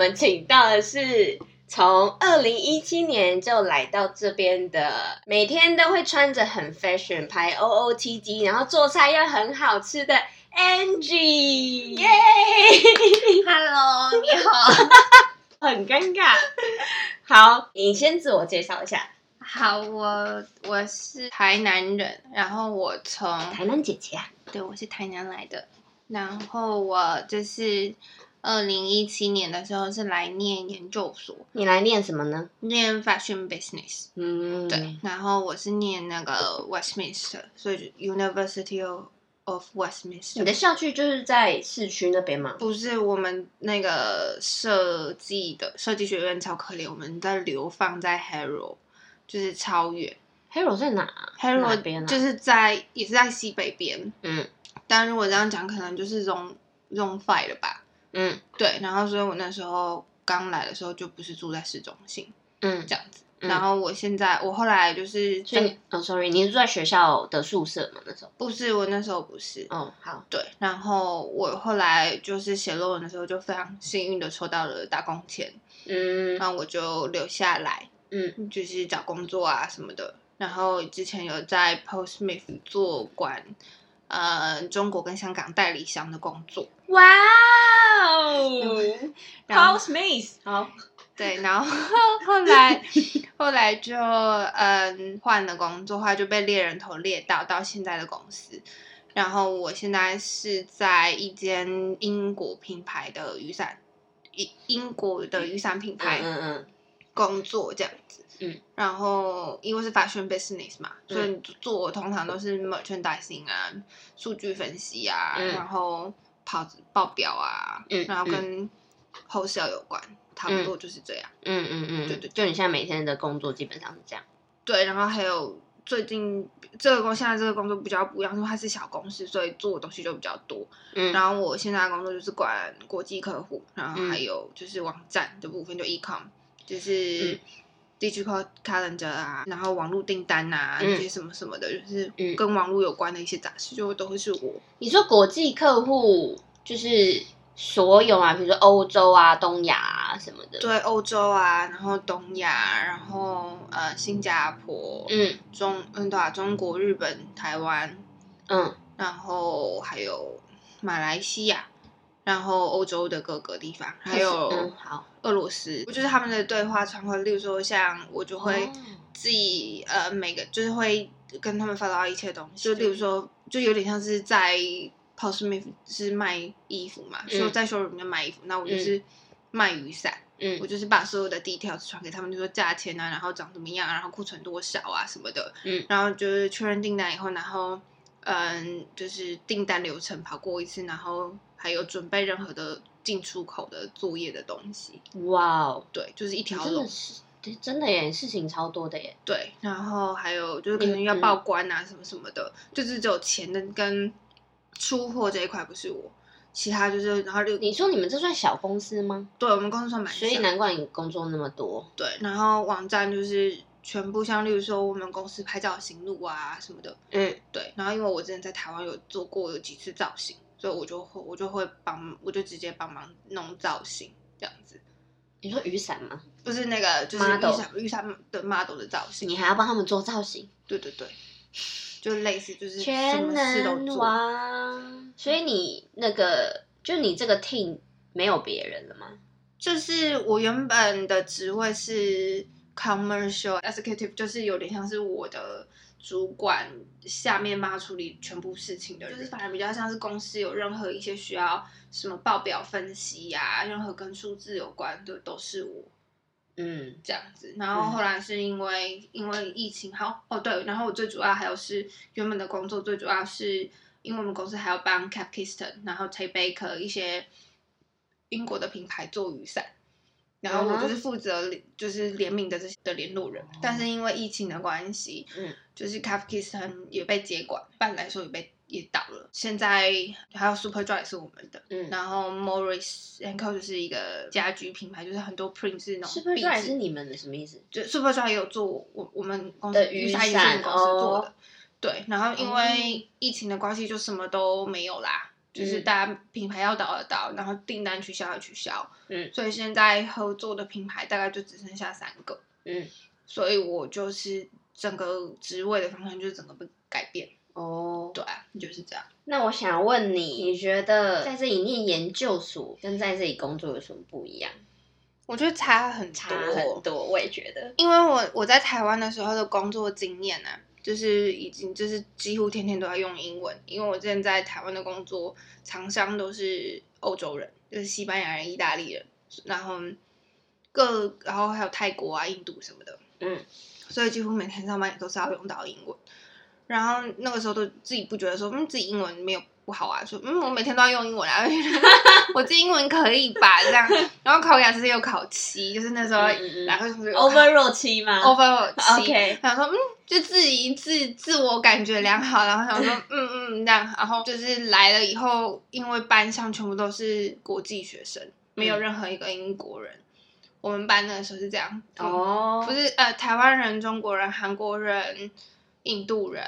我们请到的是从二零一七年就来到这边的，每天都会穿着很 fashion 拍 OOTD，然后做菜又很好吃的 Angie，耶，Hello，你好，很尴尬。好，你先自我介绍一下。好，我我是台南人，然后我从台南姐姐啊，对，我是台南来的，然后我就是二零一七年的时候是来念研究所。你来念什么呢？念 Fashion Business。嗯，对，然后我是念那个 Westminster，所以 University of of Westminster。你的校区就是在市区那边吗？不是，我们那个设计的设计学院超可怜，我们在流放在 Harrow，就是超远。Harrow 在哪？Harrow 边就是在也是在西北边。嗯，但如果这样讲，可能就是 Zone Zone Five 了吧？嗯，对。然后，所以我那时候刚来的时候就不是住在市中心。嗯，这样子。然后我现在，我后来就是，所以，哦，sorry，你是住在学校的宿舍吗？那时候不是，我那时候不是。哦，好，对。然后我后来就是写论文的时候，就非常幸运的抽到了打工钱，嗯，然后我就留下来，嗯，就是找工作啊什么的。然后之前有在 Smith 做管，呃，中国跟香港代理商的工作。哇哦，Paul Smith，好。对，然后 后来后来就嗯换了工作，后来就被猎人头猎到到现在的公司，然后我现在是在一间英国品牌的雨伞，英英国的雨伞品牌，嗯嗯，工作这样子，嗯，然后因为是 fashion business 嘛，所以做通常都是 merchandising 啊，数据分析啊，然后跑报表啊，嗯，然后跟 wholesale 有关。差不多就是这样，嗯嗯嗯，对对，就你现在每天的工作基本上是这样，对，然后还有最近这个工现在这个工作比较不一样，因为它是小公司，所以做的东西就比较多，嗯，然后我现在的工作就是管国际客户，然后还有就是网站的部分，就 e-com，就是 digital calendar 啊，然后网络订单啊，那些什么什么的，就是跟网络有关的一些杂事，就都会是我。你说国际客户就是？所有啊，比如说欧洲啊、东亚啊什么的。对，欧洲啊，然后东亚，然后呃，新加坡，嗯，中嗯对啊，中国、日本、台湾，嗯，然后还有马来西亚，然后欧洲的各个地方，还有嗯好，俄罗斯，我就是他们的对话窗口，例如说像我就会自己、哦、呃每个就是会跟他们发到一切东西，就例如说就有点像是在。Paul Smith 是卖衣服嘛，说、嗯、在 showroom 里面卖衣服，那我就是卖雨伞，嗯，我就是把所有的 details 传给他们，就说价钱啊，然后长怎么样，然后库存多少啊什么的，嗯，然后就是确认订单以后，然后嗯，就是订单流程跑过一次，然后还有准备任何的进出口的作业的东西。哇哦，对，就是一条龙，对，真的耶，事情超多的耶。对，然后还有就是可能要报关啊，什么什么的，嗯、就是只有钱的跟。出货这一块不是我，其他就是，然后就你说你们这算小公司吗？对，我们公司算蛮小，所以难怪你工作那么多。对，然后网站就是全部像，例如说我们公司拍照行路啊什么的，嗯，对。然后因为我之前在台湾有做过有几次造型，所以我就会我就会帮，我就直接帮忙弄造型这样子。你说雨伞吗？不是那个，就是雨伞雨伞的 model 的造型，你还要帮他们做造型？对对对。就类似，就是全能王，所以你那个，就你这个 team 没有别人了吗？就是我原本的职位是 commercial executive，就是有点像是我的主管下面帮他处理全部事情的人，就是反而比较像是公司有任何一些需要什么报表分析呀、啊，任何跟数字有关的都是我。嗯，这样子，然后后来是因为、嗯、因为疫情，好哦对，然后我最主要还有是原本的工作，最主要是因为我们公司还要帮 Cape Kingston，然后 Ted Baker 一些英国的品牌做雨伞，然后我就是负责就是联名的这些的联络人，嗯、但是因为疫情的关系，嗯，就是 Cape Kingston 也被接管，半来说也被。也倒了，现在还有 Superdry 是我们的，嗯，然后 Morris and Co 就是一个家居品牌，就是很多 print 是那种。Superdry 是你们的什么意思？就 Superdry 也有做我我们公司的雨伞，公司做的，对。然后因为疫情的关系，就什么都没有啦，就是大家品牌要倒的倒，然后订单取消要取消。嗯，所以现在合作的品牌大概就只剩下三个。嗯，所以我就是整个职位的方向就是整个被改变。哦，对啊，就是这样。那我想问你，你觉得在这里念研究所跟在这里工作有什么不一样？我觉得差很，差很多，我也觉得。因为我我在台湾的时候的工作经验呢、啊，就是已经就是几乎天天都要用英文。因为我之前在台湾的工作厂商都是欧洲人，就是西班牙人、意大利人，然后各然后还有泰国啊、印度什么的，嗯，所以几乎每天上班也都是要用到英文。然后那个时候都自己不觉得说，嗯，自己英文没有不好啊，说，嗯，我每天都要用英文啊，我自己英文可以吧？这样，然后考雅思又考七，就是那时候两个同学 overall 七吗？overall 七说，嗯，就自己自自我感觉良好，然后想说，嗯嗯这样，然后就是来了以后，因为班上全部都是国际学生，没有任何一个英国人。我们班那个时候是这样，哦，不是呃，台湾人、中国人、韩国人。印度人、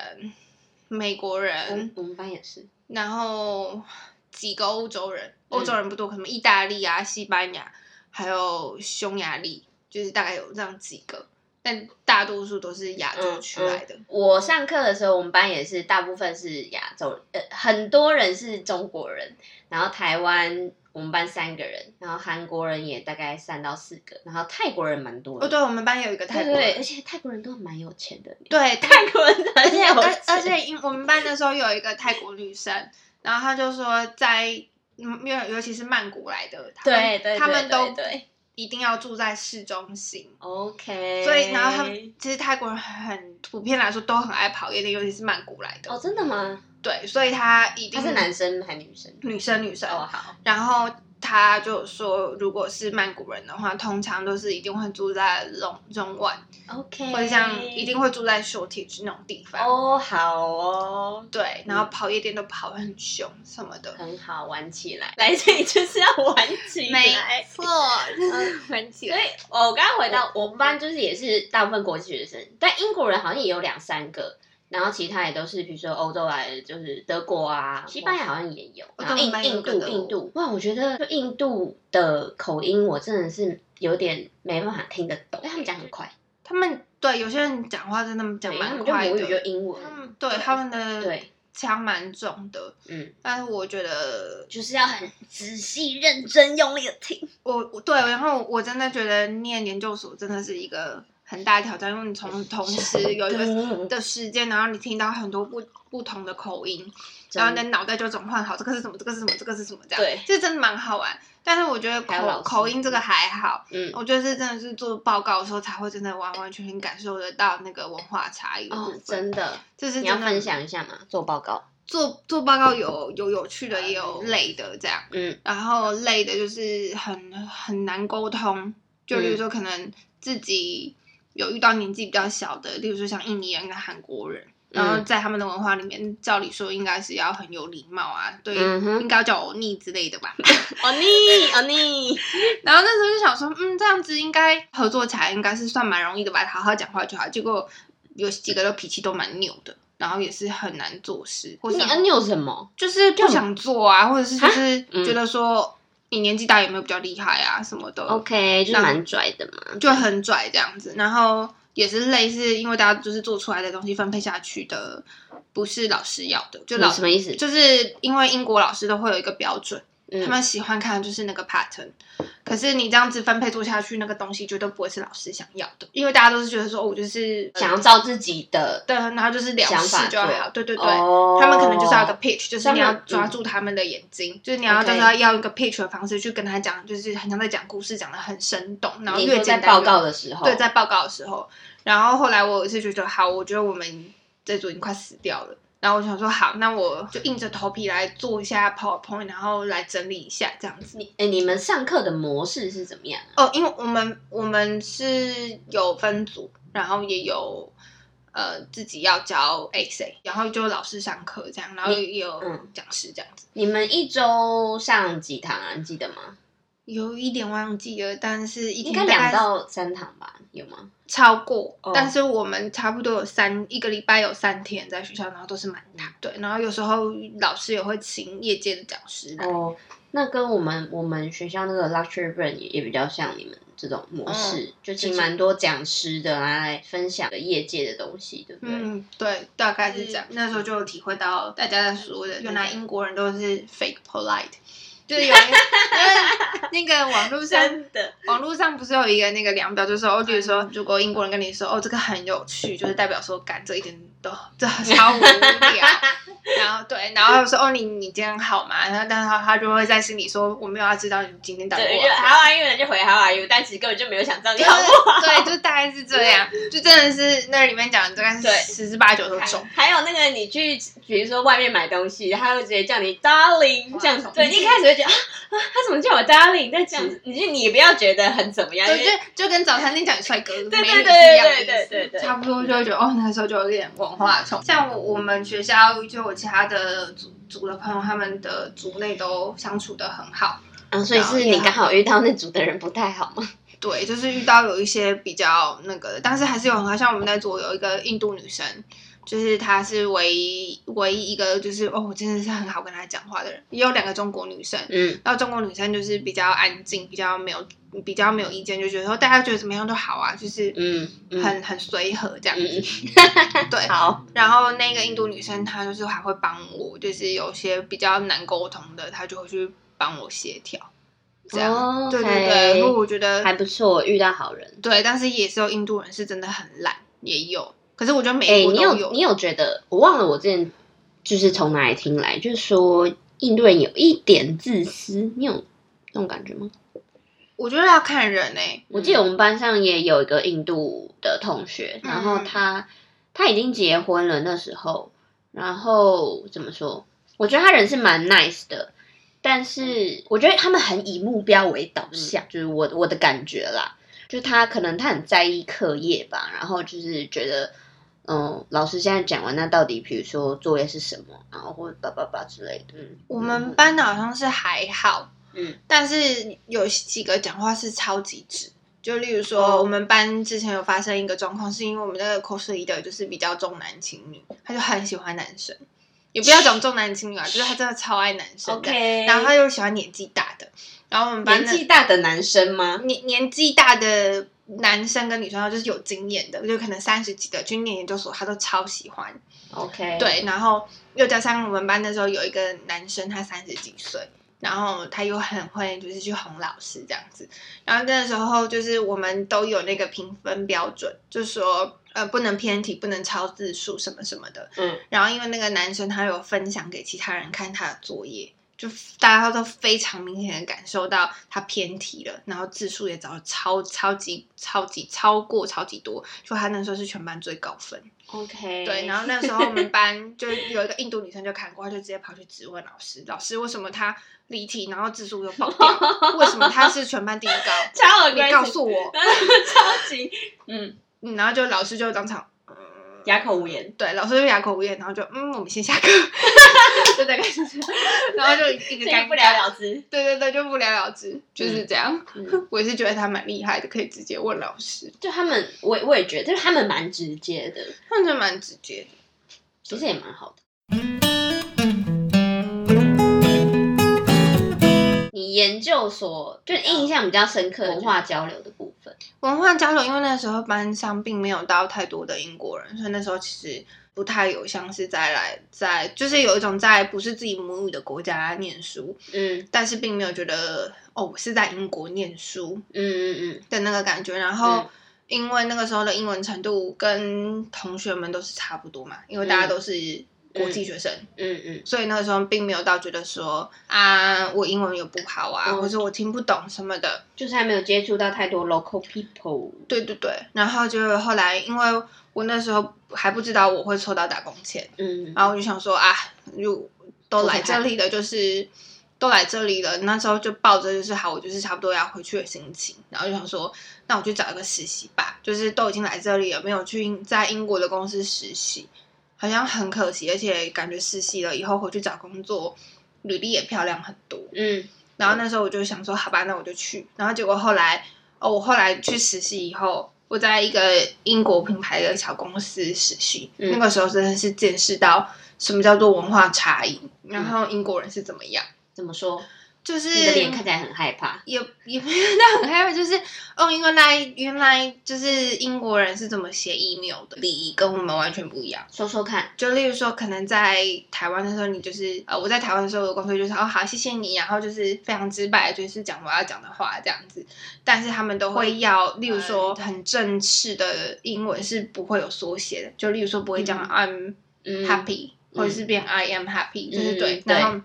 美国人，我们班也是，然后几个欧洲人，欧洲人不多，可能意大利啊、西班牙，还有匈牙利，就是大概有这样几个，但大多数都是亚洲区来的。嗯嗯。我上课的时候，我们班也是大部分是亚洲，呃，很多人是中国人，然后台湾。我们班三个人，然后韩国人也大概三到四个，然后泰国人蛮多的。哦，对，我们班有一个泰国人，对，而且泰国人都蛮有钱的。对，泰国人而且而而且，因我们班的时候有一个泰国女生，然后她就说在，因为尤其是曼谷来的，对对，他们都一定要住在市中心。OK。所以，然后他们其实泰国人很普遍来说都很爱跑夜店，尤其是曼谷来的。哦，真的吗？对，所以他一定他是男生还是女生？女生，女生。哦，好。然后他就说，如果是曼谷人的话，通常都是一定会住在龙龙湾，OK，或者像一定会住在 Shoreditch 那种地方。哦，好哦。对，然后跑夜店都跑得很凶什么的，很好玩起来。来这里就是要玩起来，没错，玩起来。所以，我刚刚回到我们班，就是也是大部分国际学生，但英国人好像也有两三个。然后其他也都是，比如说欧洲来的，就是德国啊，西班牙好像也有，然后印印度印度，哇，我觉得就印度的口音我真的是有点没办法听得懂，因为他们讲很快，他们对有些人讲话真的讲蛮快的，母语就英文，对他们的对。腔蛮重的，嗯，但是我觉得就是要很仔细、认真、用力的听，我对，然后我真的觉得念研究所真的是一个。很大的挑战，因为你从同时有一个的时间，然后你听到很多不不同的口音，然后你的脑袋就转换好，这个是什么？这个是什么？这个是什么？这样，对，这真的蛮好玩。但是我觉得口口音这个还好，嗯，我觉得是真的是做报告的时候才会真的完完全全感受得到那个文化差异的部分。哦，真的，就是你要分享一下嘛？做报告，做做报告有有有趣的，也有累的，这样，嗯，然后累的就是很很难沟通，就比如说可能自己。有遇到年纪比较小的，例如说像印尼人跟韩国人，然后在他们的文化里面，嗯、照理说应该是要很有礼貌啊，对，应该要叫欧尼之类的吧，欧 尼欧尼。然后那时候就想说，嗯，这样子应该合作起来应该是算蛮容易的吧，好好讲话就好。结果有几个都脾气都蛮拗的，然后也是很难做事。或是你拗什么？就是不想做啊，或者是就是觉得说。你年纪大有没有比较厉害啊？什么的？OK，就是蛮拽的嘛，就很拽这样子。然后也是类似，因为大家就是做出来的东西分配下去的，不是老师要的，就老什么意思？就是因为英国老师都会有一个标准。他们喜欢看的就是那个 pattern，可是你这样子分配做下去，那个东西绝对不会是老师想要的，因为大家都是觉得说，哦，我就是想要照自己的，对，然后就是了事就好，对对对，他们可能就是要个 pitch，就是你要抓住他们的眼睛，就是你要叫他要一个 pitch 的方式去跟他讲，就是很像在讲故事，讲的很生动，然后越在报告的时候，对，在报告的时候，然后后来我是觉得，好，我觉得我们这组已经快死掉了。然后我想说好，那我就硬着头皮来做一下 PowerPoint，然后来整理一下这样子。你诶，你们上课的模式是怎么样啊？哦，因为我们我们是有分组，然后也有呃自己要教 essay，然后就老师上课这样，然后也有讲师这样子。你们一周上几堂啊？你记得吗？有一点忘记了，但是一天应该两到三堂吧？有吗？超过，oh. 但是我们差不多有三一个礼拜有三天在学校，然后都是满堂。对，然后有时候老师也会请业界的讲师来。哦，那跟我们我们学校那个 lecture plan 也也比较像你们这种模式，嗯、就请蛮多讲师的来分享业界的东西，对不对？嗯，对，大概是这样。那时候就体会到大家在说的，原来英国人都是 fake polite。就是有 那个网络上的，网络上不是有一个那个量表，就是说，我比如说，如果英国人跟你说，哦，这个很有趣，就是代表说，干这一点都 这超无聊。然后对，然后他说，哦，你你今天好吗？然后但是他他就会在心里说，我没有要知道你今天到底好。How are you？就回 How are you？但其实根本就没有想知道你好不好。对，就大概是这样，就真的是那里面讲的大概是十之八九都中。还有那个你去，比如说外面买东西，他会直接叫你 Darling 这样子。对，一开始会觉得啊啊，他怎么叫我 Darling？但这样子，你就你不要觉得很怎么样，就就跟早餐店讲帅哥、美女对对对对对对，差不多就会觉得哦，那个时候就有点文化冲。像我们学校就我其他的组组的朋友，他们的组内都相处的很好。嗯，所以是你刚好遇到那组的人不太好吗？对，就是遇到有一些比较那个的，但是还是有很好。像我们那组有一个印度女生。就是她是唯一唯一一个，就是哦，我真的是很好跟她讲话的人。也有两个中国女生，嗯，然后中国女生就是比较安静，比较没有比较没有意见，就觉得说大家觉得怎么样都好啊，就是嗯，很很随和这样子。嗯、对，好。然后那个印度女生她就是还会帮我，就是有些比较难沟通的，她就会去帮我协调。这样，哦、对对对，因为我觉得还不错，遇到好人。对，但是也是有印度人是真的很懒，也有。可是我觉得美国都有、欸。你有你有觉得？我忘了我之前就是从哪里听来，就是说印度人有一点自私，你有那种感觉吗？我觉得要看人呢、欸。我记得我们班上也有一个印度的同学，嗯、然后他他已经结婚了那时候，然后怎么说？我觉得他人是蛮 nice 的，但是我觉得他们很以目标为导向，嗯、就是我我的感觉啦，就是他可能他很在意课业吧，然后就是觉得。嗯，老师现在讲完，那到底比如说作业是什么，然后或者叭叭叭之类的。嗯，我们班的好像是还好，嗯，但是有几个讲话是超级直，就例如说，我们班之前有发生一个状况，是因为我们那个 course leader 就是比较重男轻女，他就很喜欢男生，也不要讲重男轻女啊，就是他真的超爱男生，OK，然后他又喜欢年纪大的，然后我们班年纪大的男生吗？年年纪大的。男生跟女生就是有经验的，就可能三十几的去念研究所，他都超喜欢。OK，对，然后又加上我们班的时候有一个男生，他三十几岁，然后他又很会就是去哄老师这样子。然后那时候就是我们都有那个评分标准，就是说呃不能偏题，不能超字数什么什么的。嗯，然后因为那个男生他有分享给其他人看他的作业。就大家都非常明显的感受到他偏题了，然后字数也找了超超级超级超过超级多，就他那时候是全班最高分。OK，对，然后那时候我们班就有一个印度女生就看过，她就直接跑去质问老师，老师为什么她离题，然后字数又爆掉，为什么她是全班第一高？超有你告诉我，超级嗯嗯，然后就老师就当场。哑口无言，对，老师就哑口无言，然后就嗯，我们先下课，就大概是这样，然后就一个不了了之，对对对，就不了了之，就是这样。嗯、我也是觉得他蛮厉害的，可以直接问老师。就他们，我我也觉得，就是他们蛮直接的，他们就蛮直接的，其实也蛮好的。你研究所就印象比较深刻文化交流的部分，文化交流，因为那时候班上并没有到太多的英国人，所以那时候其实不太有像是在来在，就是有一种在不是自己母语的国家念书，嗯，但是并没有觉得哦，我是在英国念书，嗯嗯嗯的那个感觉。然后因为那个时候的英文程度跟同学们都是差不多嘛，因为大家都是。国际学生，嗯嗯，嗯，所以那个时候并没有到觉得说啊，我英文又不好啊，嗯、或者我听不懂什么的，就是还没有接触到太多 local people。对对对，然后就后来，因为我那时候还不知道我会抽到打工签，嗯，然后我就想说啊，就都来这里了，就是都来这里了，那时候就抱着就是好，我就是差不多要回去的心情，然后就想说，那我去找一个实习吧，就是都已经来这里了，没有去在英国的公司实习。好像很可惜，而且感觉实习了以后回去找工作，履历也漂亮很多。嗯，然后那时候我就想说，好吧，那我就去。然后结果后来，哦，我后来去实习以后，我在一个英国品牌的小公司实习，嗯、那个时候真的是见识到什么叫做文化差异，然后英国人是怎么样？怎么说？就是你的脸看起来很害怕，也也没有到很害怕，就是哦，原来原来就是英国人是怎么写 email 的礼仪跟我们完全不一样。说说看，就例如说，可能在台湾的时候，你就是呃，我在台湾的时候，我的工作就是哦，好，谢谢你，然后就是非常直白，就是讲我要讲的话这样子。但是他们都会要，例如说很正式的英文是不会有缩写的，就例如说不会讲 I'm happy，嗯，或者是变 I am happy，嗯，就是对，然后。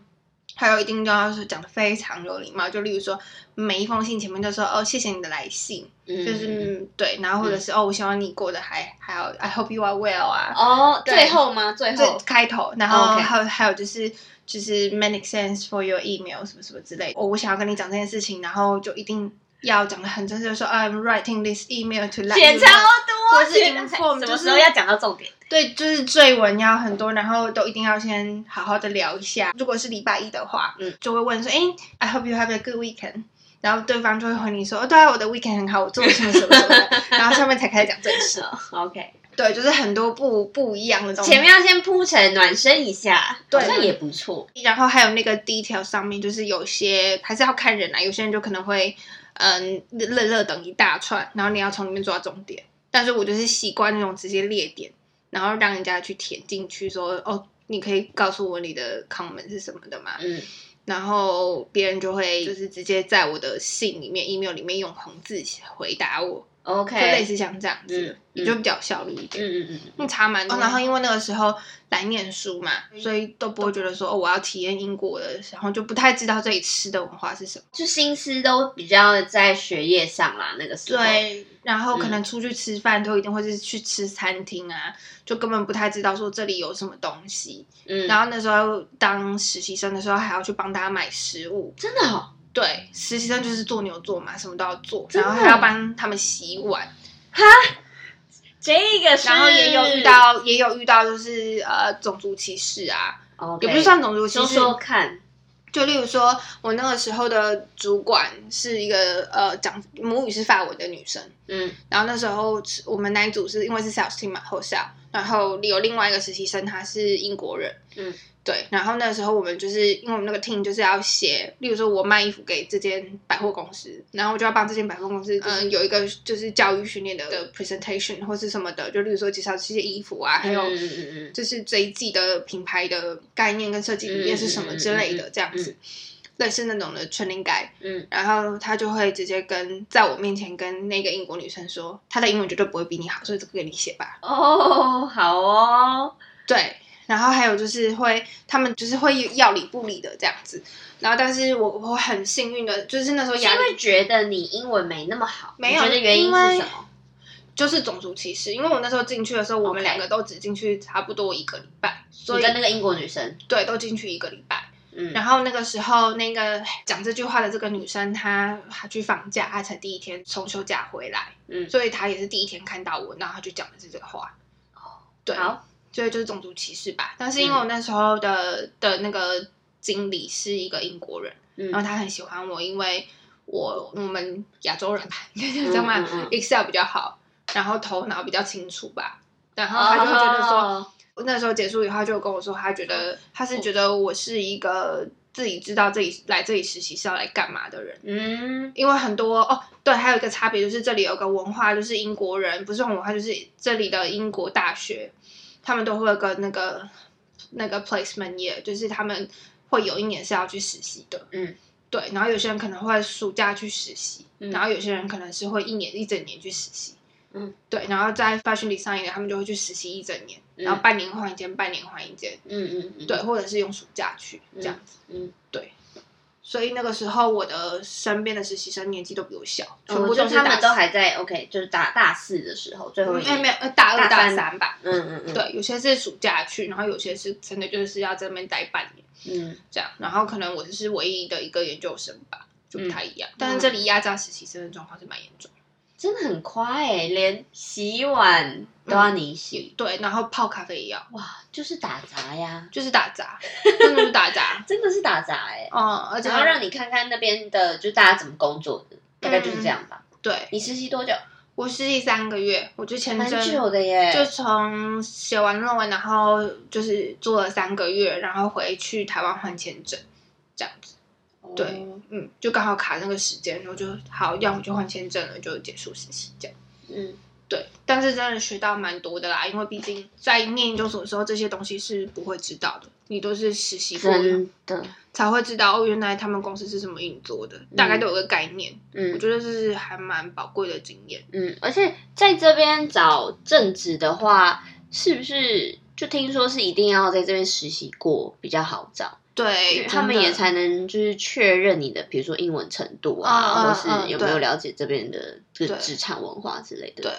还有一定就要是讲的非常有礼貌，就例如说每一封信前面就说哦，谢谢你的来信，嗯、就是对，然后或者是、嗯、哦，我希望你过得还还好，I hope you are well 啊。哦，最后吗？最后开头，然后还有还有就是就是 make sense for your email 什么什么之类的。哦，我想要跟你讲这件事情，然后就一定要讲的很正式，就说 I'm writing this email to let you know 超多，或是 inform，什么时候要讲到重点？对，就是赘文要很多，然后都一定要先好好的聊一下。如果是礼拜一的话，嗯，就会问说，哎，I hope you have a good weekend。然后对方就会回你说，哦，对啊，我的 weekend 很好，我做了什么什么什么的。然后上面才开始讲正事。OK，对，就是很多不不一样的东西。前面要先铺陈暖身一下，对，这也不错。然后还有那个 detail 上面，就是有些还是要看人啊，有些人就可能会嗯乐乐等一大串，然后你要从里面抓重点。但是我就是习惯那种直接列点。然后让人家去填进去说，哦，你可以告诉我你的 comment 是什么的吗？嗯，然后别人就会就是直接在我的信里面、email 里面用红字回答我。OK，就类似像这样子，也、嗯、就比较效率一点。嗯嗯嗯，嗯差蛮多。然后因为那个时候来念书嘛，所以都不会觉得说哦，我要体验英国的，然后就不太知道这里吃的文化是什么，就心思都比较在学业上啦。那个时候，对，然后可能出去吃饭都一定会是去吃餐厅啊，就根本不太知道说这里有什么东西。嗯，然后那时候当实习生的时候，还要去帮大家买食物，真的哦。对，实习生就是做牛做马，什么都要做，然后还要帮他们洗碗。哈，这个是，然后也有遇到，也有遇到，就是呃，种族歧视啊，Okay. 也不是算种族歧视。说说看，就例如说，我那个时候的主管是一个呃，讲母语是法文的女生，嗯，然后那时候我们那一组是因为是 sales team 嘛，后校，然后有另外一个实习生，他是英国人，嗯。对，然后那时候我们就是因为我们那个 team 就是要写，例如说我卖衣服给这间百货公司，然后我就要帮这间百货公司，嗯，有一个就是教育训练的的 presentation 或是什么的，就例如说介绍这些衣服啊，还有就是这一季的品牌的概念跟设计理念是什么之类的，这样子，类似那种的 training guide，嗯，然后他就会直接跟在我面前跟那个英国女生说，她的英文绝对不会比你好，所以这个给你写吧。哦，好哦，对。然后还有就是会，他们就是会要理不理的这样子。然后，但是我我很幸运的，就是那时候压力，因为觉得你英文没那么好，没有，觉得原因是什么？就是种族歧视。因为我那时候进去的时候，我们两个都只进去差不多一个礼拜，所以跟那个英国女生对都进去一个礼拜。嗯，然后那个时候那个讲这句话的这个女生，她她去放假，她才第一天从休假回来，嗯，所以她也是第一天看到我，然后她就讲的是这个话。哦，对。好。所以就是种族歧视吧，但是因为我那时候的、嗯、的那个经理是一个英国人，嗯、然后他很喜欢我，因为我我们亚洲人吧，你知道吗、嗯嗯、？Excel 比较好，然后头脑比较清楚吧，然后他就觉得说，哦、那时候结束以后他就跟我说，他觉得他是觉得我是一个自己知道自己来这里实习是要来干嘛的人，嗯，因为很多哦，对，还有一个差别就是这里有个文化，就是英国人不是文化，就是这里的英国大学。他们都会有个那个那个 placement year，就是他们会有一年是要去实习的。嗯，对。然后有些人可能会暑假去实习，嗯、然后有些人可能是会一年一整年去实习。嗯，对。然后在 fashion design 他们就会去实习一整年，嗯、然后半年换一间，半年换一间。嗯嗯嗯。对，或者是用暑假去这样子。嗯，嗯对。所以那个时候，我的身边的实习生年纪都比我小，全部都是他们都还在 OK，就是大大四的时候，最后因为没有没有大二大三吧。嗯嗯嗯，对，有些是暑假去，然后有些是真的就是要在那边待半年。嗯，这样，然后可能我是唯一的一个研究生吧，就不太一样。但是这里压榨实习生的状况是蛮严重。真的很快哎，连洗碗都要你洗。嗯，对，然后泡咖啡也要。哇，就是打杂呀，就是打杂，真的是打杂，真的是打杂哎。嗯，而且要让你看看那边的，就大家怎么工作的，大概就是这样吧。嗯、对，你实习多久？我实习三个月，我就签证蛮久的耶，就从写完论文，然后就是做了三个月，然后回去台湾换签证，这样子。哦、对，嗯，就刚好卡那个时间，然后就好，要么就换签证了，就结束实习这样。嗯，对，但是真的学到蛮多的啦，因为毕竟在念研究所的时候，这些东西是不会知道的，你都是实习过的。才会知道哦，原来他们公司是怎么运作的，大概都有个概念。嗯，我觉得这是还蛮宝贵的经验。嗯，而且在这边找正职的话，是不是就听说是一定要在这边实习过比较好找？对，他们也才能就是确认你的，比如说英文程度啊，啊或是有没有了解这边的这个职场文化之类的。对。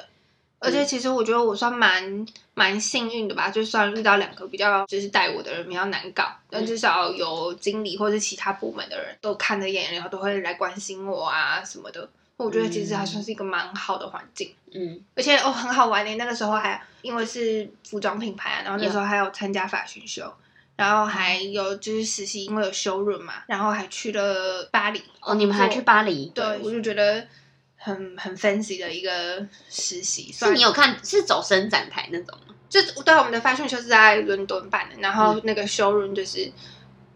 而且其实我觉得我算蛮蛮幸运的吧，就算遇到两个比较就是带我的人比较难搞，但至少有经理或者其他部门的人都看得眼，然后都会来关心我啊什么的。我觉得其实还算是一个蛮好的环境。嗯，而且哦很好玩的，那个时候还因为是服装品牌啊，然后那时候还有参加 fashion show，然后还有就是实习，因为有 showroom 嘛，然后还去了巴黎。哦，你们还去巴黎？对，我就觉得。很很 fancy 的一个实习，是你有看是走伸展台那种吗？就对，我们的 fashion show 是在伦敦办的，然后那个 showroom 就是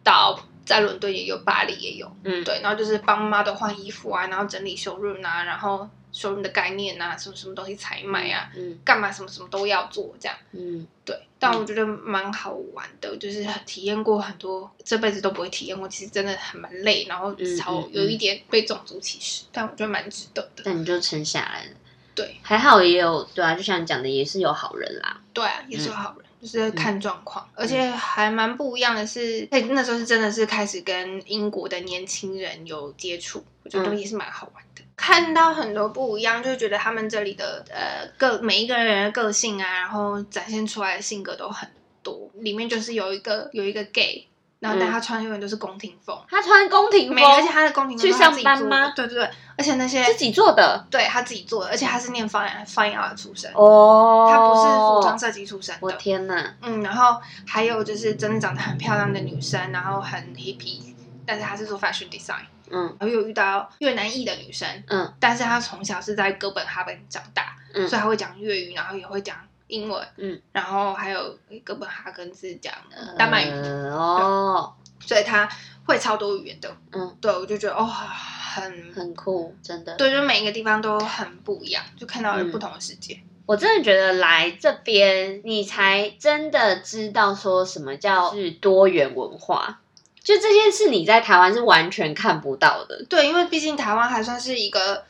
到在伦敦也有，巴黎也有，嗯，对，然后就是帮 model 换衣服啊，然后整理 showroom 啊，然后。说明的概念啊，什么什么东西采买啊，嗯，干嘛什么什么都要做这样，嗯，对。但我觉得蛮好玩的，嗯、就是体验过很多这辈子都不会体验过，其实真的很蛮累，然后超有一点被种族歧视，但我觉得蛮值得的。但你就撑下来了，对，还好也有对啊，就像你讲的，也是有好人啦，对啊，也是有好人，嗯、就是看状况，嗯、而且还蛮不一样的是，那那时候是真的是开始跟英国的年轻人有接触，我觉得也是蛮好玩的。嗯看到很多不一样，就觉得他们这里的呃个每一个人的个性啊，然后展现出来的性格都很多。里面就是有一个有一个 gay，然后但他穿的永远都是宫廷风，他穿宫廷风，而且他的宫廷风去上班吗？对对对，而且那些自己做的，对他自己做的，而且他是念 fine fine art 出身。哦，他不是服装设计出身的。我天呐，嗯，然后还有就是真的长得很漂亮的女生，然后很 hippie，但是他是做 fashion design。嗯，然后又遇到越南裔的女生，嗯，但是她从小是在哥本哈根长大，嗯，所以她会讲粤语，然后也会讲英文，嗯，然后还有哥本哈根是讲丹麦语，哦，所以她会超多语言的，嗯，对，我就觉得哦，很很酷，真的，对，就每一个地方都很不一样，就看到了不同的世界。我真的觉得来这边，你才真的知道说什么叫是多元文化。就这件事，你在台湾是完全看不到的。对，因为毕竟台湾还算是一个，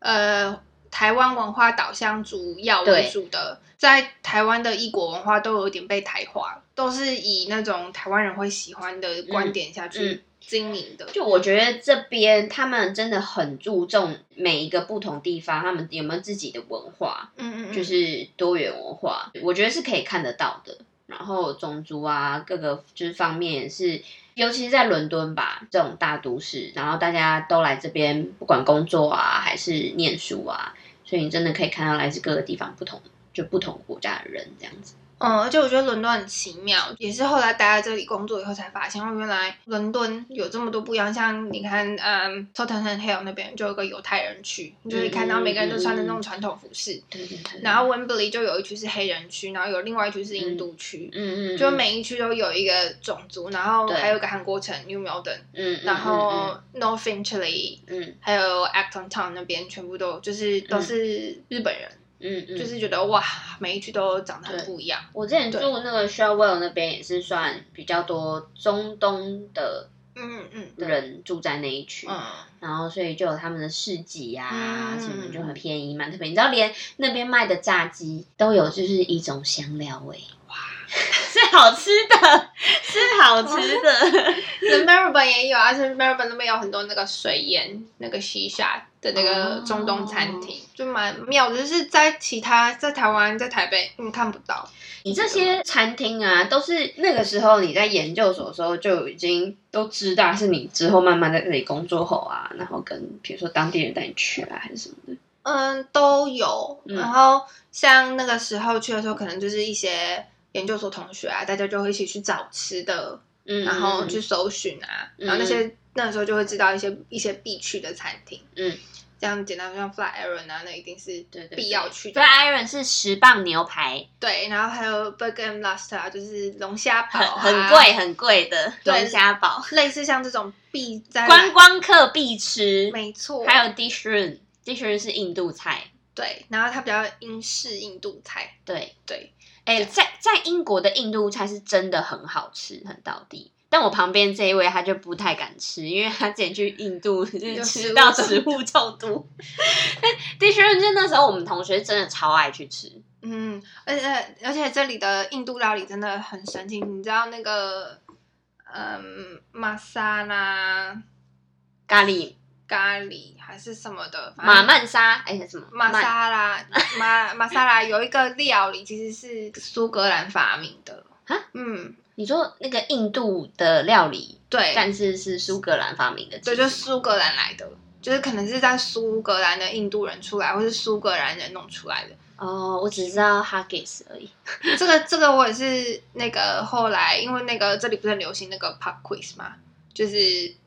呃，台湾文化导向主要为主的，在台湾的异国文化都有点被台化，都是以那种台湾人会喜欢的观点下去经营的。嗯嗯、就我觉得这边他们真的很注重每一个不同地方，他们有没有自己的文化，嗯嗯，就是多元文化，我觉得是可以看得到的。然后种族啊，各个就是方面也是。尤其是在伦敦吧，这种大都市，然后大家都来这边，不管工作啊还是念书啊，所以你真的可以看到来自各个地方不同，就不同国家的人这样子。嗯，而且我觉得伦敦很奇妙，也是后来待在这里工作以后才发现，哦原来伦敦有这么多不一样。像你看，嗯，Tottenham Hill 那边就有个犹太人区，你、就会看到每个人都穿的那种传统服饰。对对对。然后 Wembley 就有一区是黑人区，然后有另外一区是印度区。嗯嗯。就每一区都有一个种族，然后还有个韩国城 New Malden。嗯。然后 North Finchley。嗯。还有 Acton Town 那边全部都就是都是日本人。嗯，嗯，就是觉得哇，每一区都长得很不一样。我之前住那个 Shellwell 那边也是算比较多中东的，嗯嗯，人住在那一区，嗯，然后所以就有他们的市集呀、啊，什么就很便宜，蛮特别。你知道连那边卖的炸鸡都有就是一种香料味，哇，是好吃的，是好吃的。那 Marylebone 也有，而且 Marylebone 那边有很多那个水烟，那个西沙。的那个中东餐厅、oh. 就蛮妙的，就是在其他在台湾在台北你看不到。你这些餐厅啊，都是那个时候你在研究所的时候就已经都知道，是你之后慢慢在这里工作后啊，然后跟比如说当地人带你去啊，还是什么的。嗯，都有。嗯、然后像那个时候去的时候，可能就是一些研究所同学啊，大家就会一起去找吃的，嗯，然后去搜寻啊，嗯、然后那些那时候就会知道一些一些必去的餐厅，嗯。这样简单，像 Flatiron 啊，那一定是必要去的。Flatiron 是十磅牛排，对，然后还有 Burger and Lobster 就是龙虾堡，啊，很贵很贵的龙虾堡，类似像这种必 在观光客必吃，没错。还有 Dish Room，Dish Room 是印度菜，对，然后它比较英式印度菜，对对。哎，在在英国的印度菜是真的很好吃，很到底。但我旁边这一位他就不太敢吃，因为他之前去印度就 是吃到食物中毒。但的确，就那时候我们同学真的超爱去吃。嗯，而且而且这里的印度料理真的很神奇。你知道那个嗯，玛莎拉咖喱咖喱还是什么的？马曼莎哎，什么？玛莎拉 玛玛莎拉有一个料理其实是苏格兰发明的啊？嗯。你说那个印度的料理，对，但是是苏格兰发明的，对，就是苏格兰来的，就是可能是在苏格兰的印度人出来，或是苏格兰人弄出来的。哦，我只知道 Haggis 而已。这个这个我也是那个后来，因为那个这里不是很流行那个 Pub Quiz 嘛。就是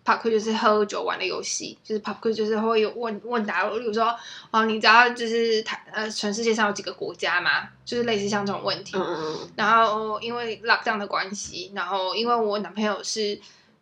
pub quiz 就是喝酒玩的游戏，就是 pub quiz 就是会有问问答，例如说哦，你知道就是台呃全世界上有几个国家吗？就是类似像这种问题。嗯嗯嗯。然后因为 lockdown 的关系，然后因为我男朋友是。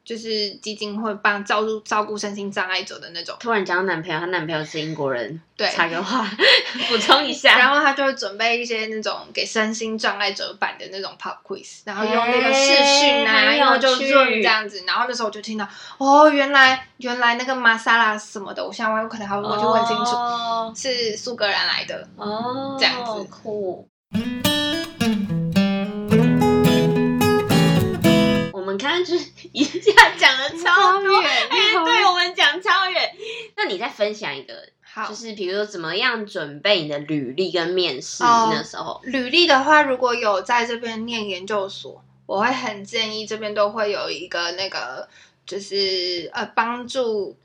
就是基金会帮照顾照顾身心障碍者的那种。突然讲到男朋友，她男朋友是英国人。对，插个话 补充一下。然后他就会准备一些那种给身心障碍者版的那种 pop quiz，然后用那个视讯啊，然后就润这样子。然后那时候我就听到，哦，原来原来那个玛莎拉什么的，我现在我有可能还我就问清楚，哦、是苏格兰来的哦，这样子酷。刚刚就是一下讲了超远，哎，对我们讲超远。那你再分享一个，好，就是比如说怎么样准备你的履历跟面试那时候。履历的话，如果有在这边念研究所，我会很建议这边都会有一个那个，就是呃帮助，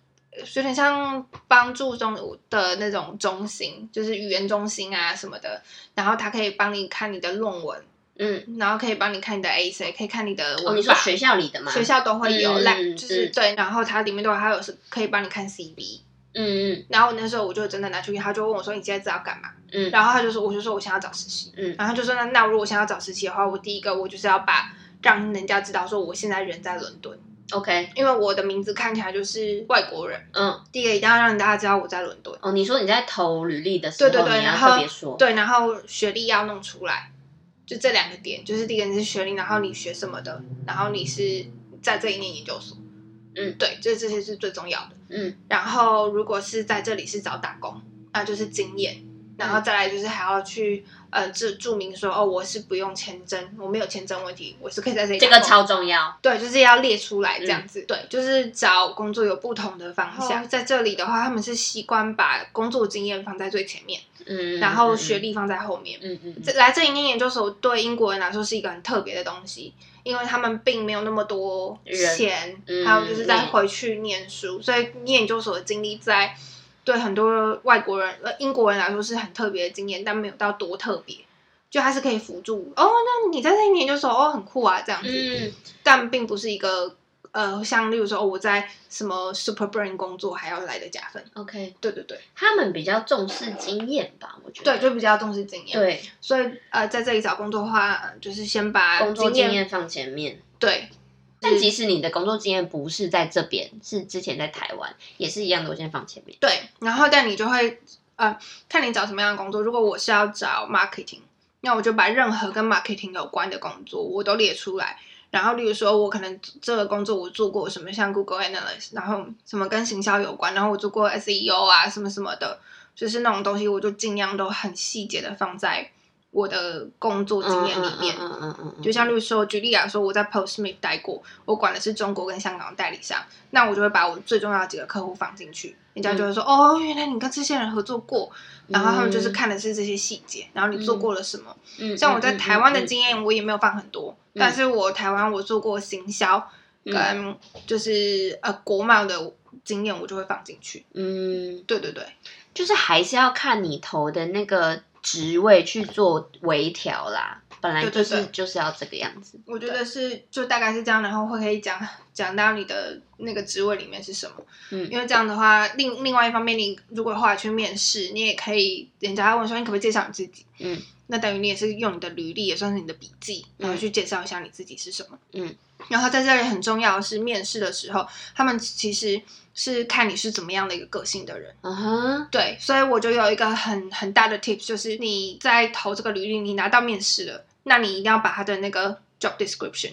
有点像帮助中的那种中心，就是语言中心啊什么的，然后他可以帮你看你的论文。嗯，然后可以帮你看你的 essay，可以看你的文法。哦，你说学校里的吗？学校都会有，来、嗯、就是、嗯、对，然后它里面都还有是可以帮你看 C B。嗯嗯。然后那时候我就真的拿出去，他就问我说：“你现在知道干嘛？”嗯。然后他就说：“我就说我想要找实习。”嗯。然后他就说：“那那如果我想要找实习的话，我第一个我就是要把让人家知道说我现在人在伦敦。OK，因为我的名字看起来就是外国人。嗯。第一个一定要让大家知道我在伦敦。哦，你说你在投履历的时候，对对对，然后对，然后学历要弄出来。就这两个点，就是第一个你是学历，然后你学什么的，然后你是在这一年研究所，嗯，对，这这些是最重要的，嗯，然后如果是在这里是找打工，那就是经验，然后再来就是还要去呃注注明说哦，我是不用签证，我没有签证问题，我是可以在这里，这个超重要，对，就是要列出来这样子，嗯、对，就是找工作有不同的方向，在这里的话，他们是习惯把工作经验放在最前面。嗯，然后学历放在后面。嗯嗯，这来这里念研究所对英国人来说是一个很特别的东西，因为他们并没有那么多钱，嗯、还有就是再回去念书，嗯、所以念研究所的经历在对很多外国人呃英国人来说是很特别的经验，但没有到多特别，就还是可以辅助哦。那你在这里念研究所哦，很酷啊，这样子，嗯，但并不是一个。呃，像例如说，我在什么 Super Brain 工作还要来的加分。OK，对对对，他们比较重视经验吧，我觉得。对，就比较重视经验。对，所以呃，在这里找工作的话，就是先把工作经验放前面。对，但即使你的工作经验不是在这边，是之前在台湾，也是一样的，我先放前面。对，然后但你就会呃，看你找什么样的工作。如果我是要找 marketing，那我就把任何跟 marketing 有关的工作我都列出来。然后，例如说，我可能这个工作我做过什么，像 Google Analyst，然后什么跟行销有关，然后我做过 SEO 啊，什么什么的，就是那种东西，我就尽量都很细节的放在我的工作经验里面。嗯嗯嗯。就像例如说，举例来说，我在 Postmeet 待过，我管的是中国跟香港的代理商，那我就会把我最重要的几个客户放进去，人家就会说，哦，原来你跟这些人合作过，然后他们就是看的是这些细节，然后你做过了什么。嗯。像我在台湾的经验，我也没有放很多。但是我台湾我做过行销，跟就是呃国贸的经验，我就会放进去。嗯，对对对，就是还是要看你投的那个职位去做微调啦。本来就是就是要这个样子。我觉得是就大概是这样，然后会可以讲讲到你的那个职位里面是什么。嗯，因为这样的话，另另外一方面，你如果后来去面试，你也可以，人家问说你可不可以介绍你自己？嗯，那等于你也是用你的履历，也算是你的笔记，然后去介绍一下你自己是什么。嗯，然后在这里很重要的是，面试的时候，他们其实是看你是怎么样的一个个性的人。嗯哼，对，所以我就有一个很很大的 tips，就是你在投这个履历，你拿到面试了。那你一定要把他的那个 job description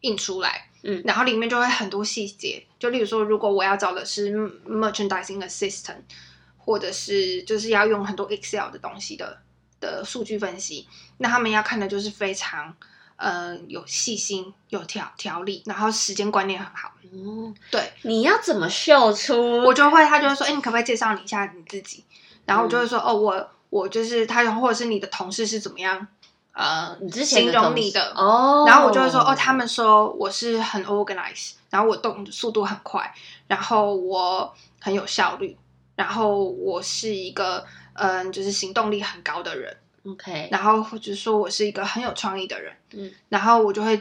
印出来，嗯，然后里面就会很多细节，就例如说，如果我要找的是 merchandising assistant，或者是就是要用很多 Excel 的东西的的数据分析，那他们要看的就是非常呃有细心、有条条理，然后时间观念很好。嗯，对，你要怎么秀出？我就会，他就会说，哎，你可不可以介绍你一下你自己？然后我就会说，嗯、哦，我我就是他，或者是你的同事是怎么样？呃，你之前形容你的哦，然后我就会说哦，他们说我是很 organized，然后我动速度很快，然后我很有效率，然后我是一个嗯、呃，就是行动力很高的人。OK，然后或者说我是一个很有创意的人。嗯，然后我就会，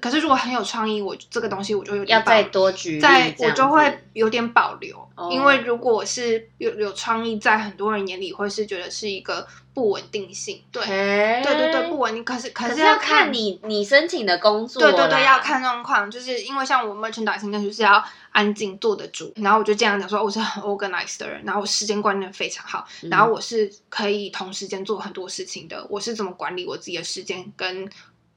可是如果很有创意，我这个东西我就有点要再多举，在我就会有点保留，哦、因为如果是有有创意，在很多人眼里会是觉得是一个不稳定性，对，对对对，不稳定。可是可是要看你你申请的工作，对对对，要看状况，就是因为像我 merchandising 就是要安静坐得住，然后我就这样讲说，我是很 organized 的人，然后我时间观念非常好，然后我是可以同时间做很多事情的，嗯、我是怎么管理我自己的时间跟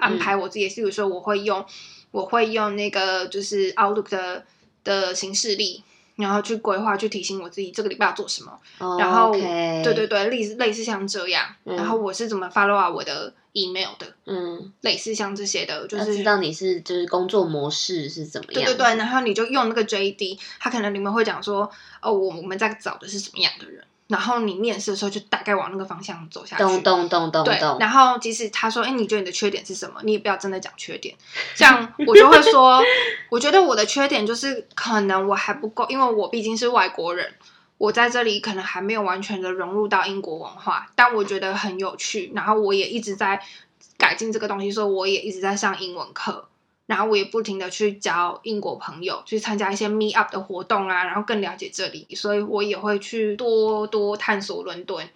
安排我自己，比如说我会用我会用那个就是 Outlook 的的行事历。然后去规划，去提醒我自己这个礼拜要做什么。Oh, 然后.对对对，类似类似像这样。嗯、然后我是怎么 follow up 我的 email 的？嗯，类似像这些的，就是知道你是就是工作模式是怎么样。对对对，然后你就用那个 JD，他可能里面会讲说，哦，我我们在找的是什么样的人。然后你面试的时候就大概往那个方向走下去。咚咚咚咚咚。对，然后即使他说，哎，你觉得你的缺点是什么？你也不要真的讲缺点。像我就会说，我觉得我的缺点就是可能我还不够，因为我毕竟是外国人，我在这里可能还没有完全的融入到英国文化，但我觉得很有趣。然后我也一直在改进这个东西，所以我也一直在上英文课。然后我也不停的去交英国朋友，去参加一些 meet up 的活动啊，然后更了解这里，所以我也会去多多探索伦敦，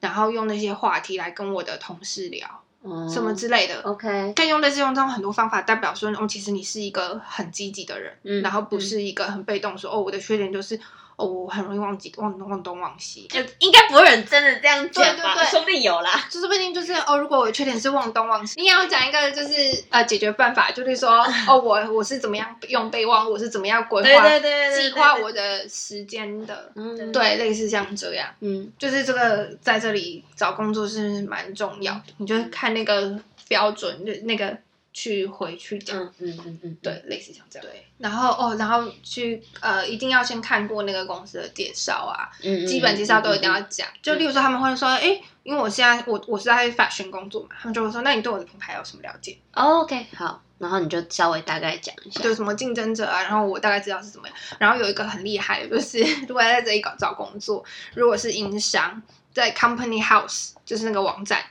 然后用那些话题来跟我的同事聊，嗯，什么之类的。OK，可以用类似用这种很多方法，代表说，哦，其实你是一个很积极的人，嗯，然后不是一个很被动说，哦，我的缺点就是。哦，我很容易忘记忘忘东忘西，就应该不会有人真的这样讲吧？对对对，说不定有啦。就是不定就是哦，如果我的缺点是忘东忘西，你也要讲一个就是呃解决办法，就是说哦，我我是怎么样用备忘，我是怎么样规划计划我的时间的，嗯，对，类似像这样，嗯，就是这个在这里找工作是蛮重要的，你就看那个标准，就那个。去回去讲，嗯嗯嗯嗯，对，类似像这样。对，然后哦，然后去呃，一定要先看过那个公司的介绍啊，嗯，基本介绍都一定要讲。就例如说，他们会说，哎，因为我现在我我是在 fashion 工作嘛，他们就会说，那你对我的品牌有什么了解？OK，好，然后你就稍微大概讲一下，就什么竞争者啊，然后我大概知道是怎么样。然后有一个很厉害的，就是 如果在这里搞找工作，如果是英商，在 Company House 就是那个网站，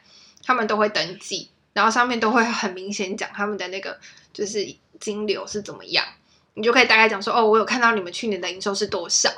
他们都会登记。然后上面都会很明显讲他们的那个就是金流是怎么样，你就可以大概讲说哦，我有看到你们去年的营收是多少，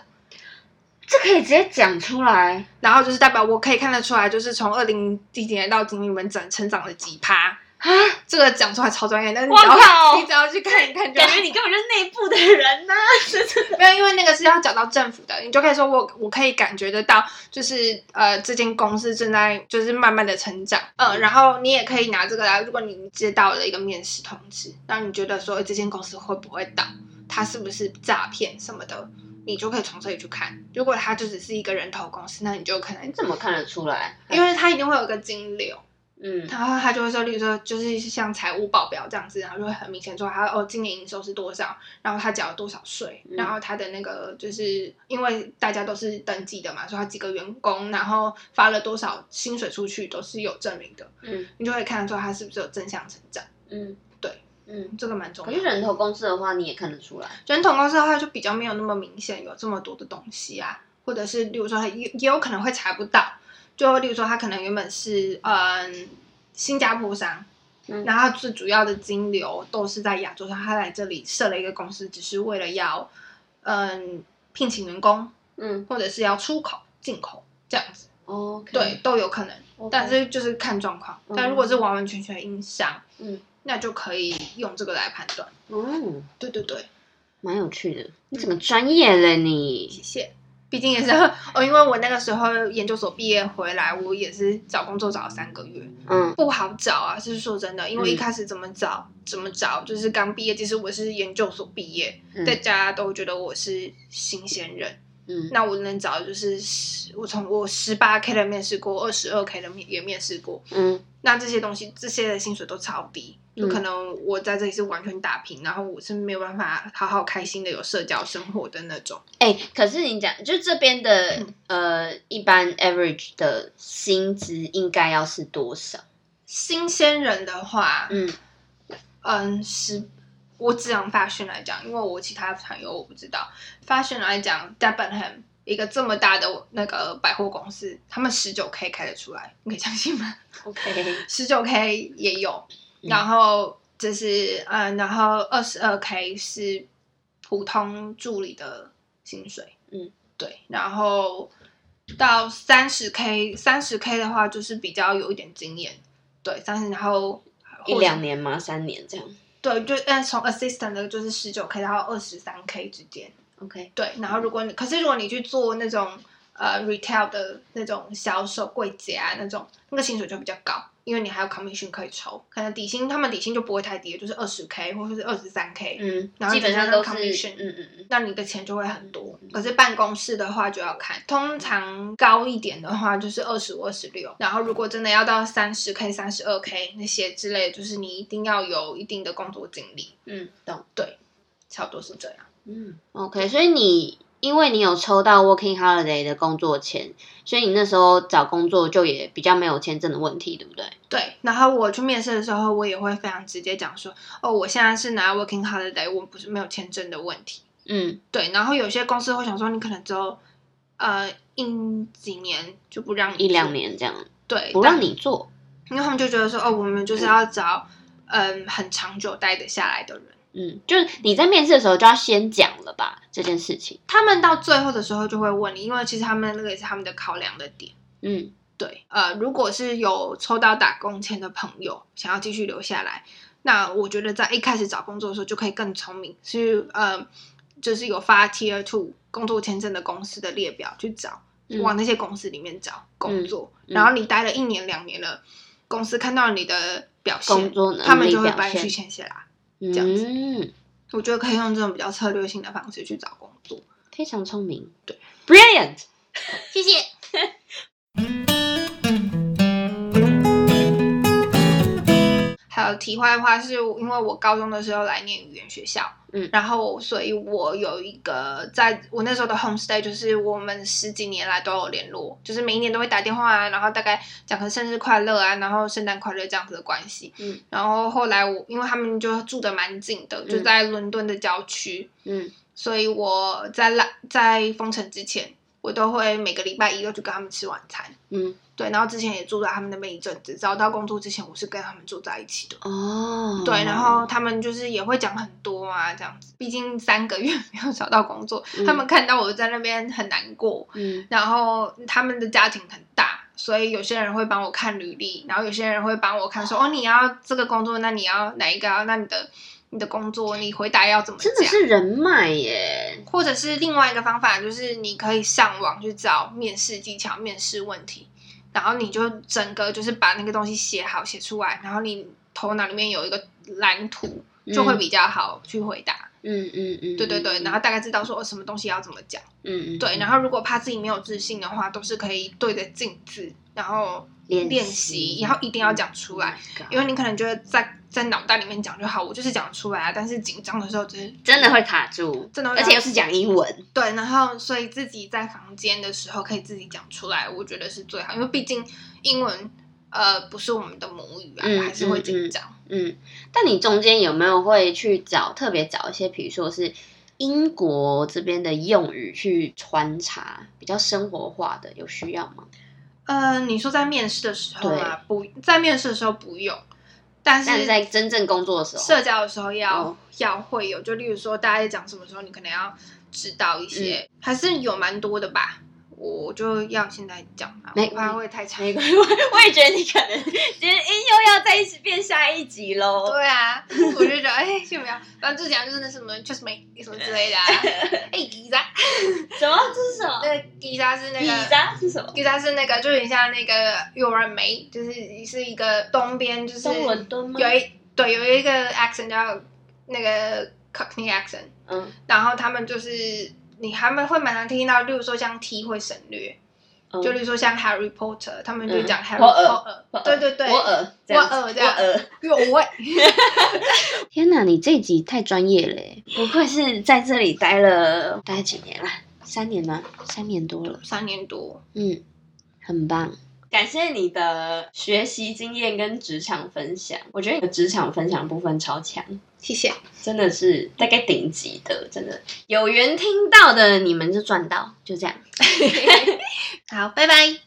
这可以直接讲出来。然后就是代表我可以看得出来，就是从二零几年到今年你们整成长了几趴。啊，这个讲出来超专业，但是你只要你只要去看一看就，感觉你根本就是内部的人呐、啊。没有，因为那个是要讲到政府的，你就可以说我我可以感觉得到，就是呃，这间公司正在就是慢慢的成长，嗯、呃，然后你也可以拿这个来，如果你接到了一个面试通知，让你觉得说这间公司会不会倒，它是不是诈骗什么的，你就可以从这里去看。如果它就只是一个人头公司，那你就可能你怎么看得出来？因为它一定会有一个金流。嗯，然后他就会说，例如说，就是像财务报表这样子，然后就会很明显说他哦，今年营收是多少，然后他缴了多少税，嗯、然后他的那个就是因为大家都是登记的嘛，说他几个员工，然后发了多少薪水出去，都是有证明的。嗯，你就会看得出他是不是有正向成长。嗯，对。嗯，这个蛮重要。可是人头公司的话，你也看得出来。人头公司的话，就比较没有那么明显有这么多的东西啊，或者是例如说，也也有可能会查不到。就例如说，他可能原本是嗯新加坡商，嗯、然后最主要的金流都是在亚洲上，他来这里设了一个公司，只是为了要嗯聘请员工，嗯，或者是要出口进口这样子。哦.对，都有可能.但是就是看状况。嗯、但如果是完完全全硬伤，嗯，那就可以用这个来判断。嗯，对对对，蛮有趣的。你怎么专业了你？谢谢。毕竟也是 哦，因为我那个时候研究所毕业回来，我也是找工作找了三个月，嗯，不好找啊。是说真的，因为一开始怎么找、嗯、怎么找，就是刚毕业，其实我是研究所毕业，嗯、大家都觉得我是新鲜人。嗯，那我能找的就是十，我从我十八 K 的面试过，二十二 K 的面也面试过。嗯，那这些东西，这些的薪水都超低，就可能我在这里是完全打平，然后我是没有办法好好开心的有社交生活的那种。哎、欸，可是你讲，就这边的、嗯、呃，一般 average 的薪资应该要是多少？新鲜人的话，嗯嗯十。我只讲 fashion 来讲，因为我其他朋友我不知道。fashion 来讲，Debenham 一个这么大的那个百货公司，他们十九 K 开得出来，你可以相信吗？OK，十九 K 也有，然后就是嗯，然后二十二 K 是普通助理的薪水，嗯，对，然后到三十 K，三十 K 的话就是比较有一点经验，对，三十然后一两年吗？三年这样。对，就嗯，从 assistant 的就是十九 k 到二十三 k 之间，OK。对，然后如果你，可是如果你去做那种呃 retail 的那种销售柜姐啊那种，那个薪水就比较高。因为你还有 commission 可以抽，可能底薪他们底薪就不会太低，就是二十 k 或者是二十三 k，嗯，然后基本上都是 commission，嗯嗯嗯，那你的钱就会很多。可是办公室的话就要看，通常高一点的话就是二十五、二十六，然后如果真的要到三十 k、三十二 k 那些之类，就是你一定要有一定的工作经历，嗯，懂，对，差不多是这样，嗯，OK，所以你。因为你有抽到 Working Holiday 的工作签，所以你那时候找工作就也比较没有签证的问题，对不对？对。然后我去面试的时候，我也会非常直接讲说，哦，我现在是拿 Working Holiday，我不是没有签证的问题。嗯，对。然后有些公司会想说，你可能只有呃一几年就不让你一两年这样，对，不让你做，因为他们就觉得说，哦，我们就是要找嗯、呃、很长久待得下来的人。嗯，就是你在面试的时候就要先讲了吧，这件事情。他们到最后的时候就会问你，因为其实他们那个也是他们的考量的点。嗯，对。呃，如果是有抽到打工签的朋友想要继续留下来，那我觉得在一开始找工作的时候就可以更聪明，是呃，就是有发 Tier Two 工作签证的公司的列表去找，嗯、往那些公司里面找工作。嗯嗯、然后你待了一年两年了，公司看到你的表现，工作他们就会把你去签下来。这样子，嗯、我觉得可以用这种比较策略性的方式去找工作，非常聪明，对，brilliant，谢谢。还有题外话，是因为我高中的时候来念语言学校。嗯，然后所以，我有一个在我那时候的 home stay，就是我们十几年来都有联络，就是每一年都会打电话啊，然后大概讲个生日快乐啊，然后圣诞快乐这样子的关系。嗯，然后后来我因为他们就住的蛮近的，就在伦敦的郊区。嗯，所以我在来在封城之前，我都会每个礼拜一都去跟他们吃晚餐。嗯。对，然后之前也住在他们那边一阵子，找到工作之前，我是跟他们住在一起的。哦，对，然后他们就是也会讲很多啊，这样子。毕竟三个月 没有找到工作，嗯、他们看到我在那边很难过。嗯，然后他们的家庭很大，所以有些人会帮我看履历，然后有些人会帮我看说，哦，哦，你要这个工作，那你要哪一个？那你的你的工作，你回答要怎么讲？真的是人脉耶。或者是另外一个方法，就是你可以上网去找面试技巧、面试问题。然后你就整个就是把那个东西写好写出来，然后你头脑里面有一个蓝图，就会比较好去回答。嗯嗯嗯，对对对，然后大概知道说什么东西要怎么讲。嗯嗯，对。然后如果怕自己没有自信的话，都是可以对着镜子，然后练习，然后一定要讲出来，因为你可能觉得在在脑袋里面讲就好，我就是讲出来啊。但是紧张的时候，就是真的会卡住，真的会，而且又是讲英文。对，然后所以自己在房间的时候可以自己讲出来，我觉得是最好，因为毕竟英文，呃不是我们的母语啊，嗯、还是会紧张。嗯，嗯，但你中间有没有会去找特别找一些，比如说是英国这边的用语去穿插，比较生活化的，有需要吗？呃，你说在面试的时候啊，不在面试的时候不用，但是，在真正工作的时候，社交的时候要、哦、要会有，就例如说大家在讲什么时候，你可能要知道一些，嗯、还是有蛮多的吧。我就要现在讲啊，没怕会太长。没关系，我也觉得你可能其实哎又要再一起变下一集喽。对啊，我就觉得哎，先不要，反正就讲就是那什么，just make 什么之类的、啊。哎，吉他？什么？这是什么？那吉他是那个？吉他是什么？吉他是那个，就有点像那个幼儿美，就是是一个东边，就是东伦敦吗？有一对有一个 accent 叫那个 Cockney accent，嗯，然后他们就是。你还没会蛮常听到，例如说像 T 会省略，嗯、就例如说像 Harry Potter，他们就讲 Harry Potter，、嗯、对对对，我耳，我耳这样，有味。天哪，你这集太专业了，不愧是在这里待了待几年了？三年吗？三年多了，三年多，嗯，很棒。感谢你的学习经验跟职场分享，我觉得你的职场分享部分超强，谢谢，真的是大概顶级的，真的。有缘听到的你们就赚到，就这样，好，拜拜。